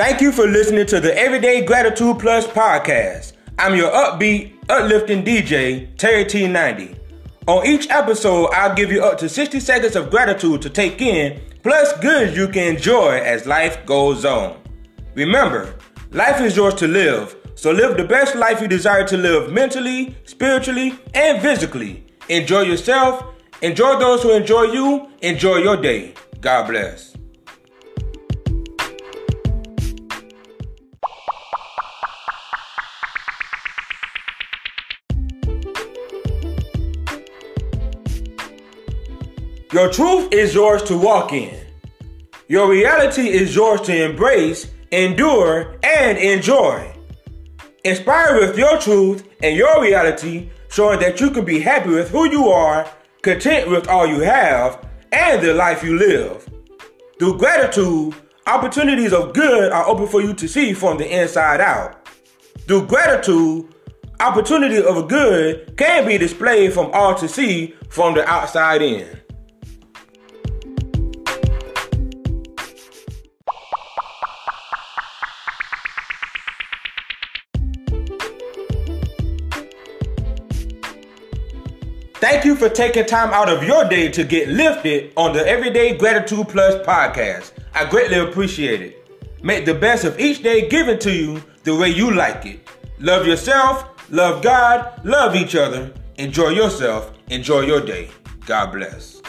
Thank you for listening to the Everyday Gratitude Plus podcast. I'm your upbeat, uplifting DJ, Terry T90. On each episode, I'll give you up to 60 seconds of gratitude to take in, plus goods you can enjoy as life goes on. Remember, life is yours to live, so live the best life you desire to live mentally, spiritually, and physically. Enjoy yourself, enjoy those who enjoy you, enjoy your day. God bless. Your truth is yours to walk in. Your reality is yours to embrace, endure, and enjoy. Inspire with your truth and your reality, showing that you can be happy with who you are, content with all you have, and the life you live. Through gratitude, opportunities of good are open for you to see from the inside out. Through gratitude, opportunity of good can be displayed from all to see from the outside in. Thank you for taking time out of your day to get lifted on the Everyday Gratitude Plus podcast. I greatly appreciate it. Make the best of each day given to you the way you like it. Love yourself, love God, love each other, enjoy yourself, enjoy your day. God bless.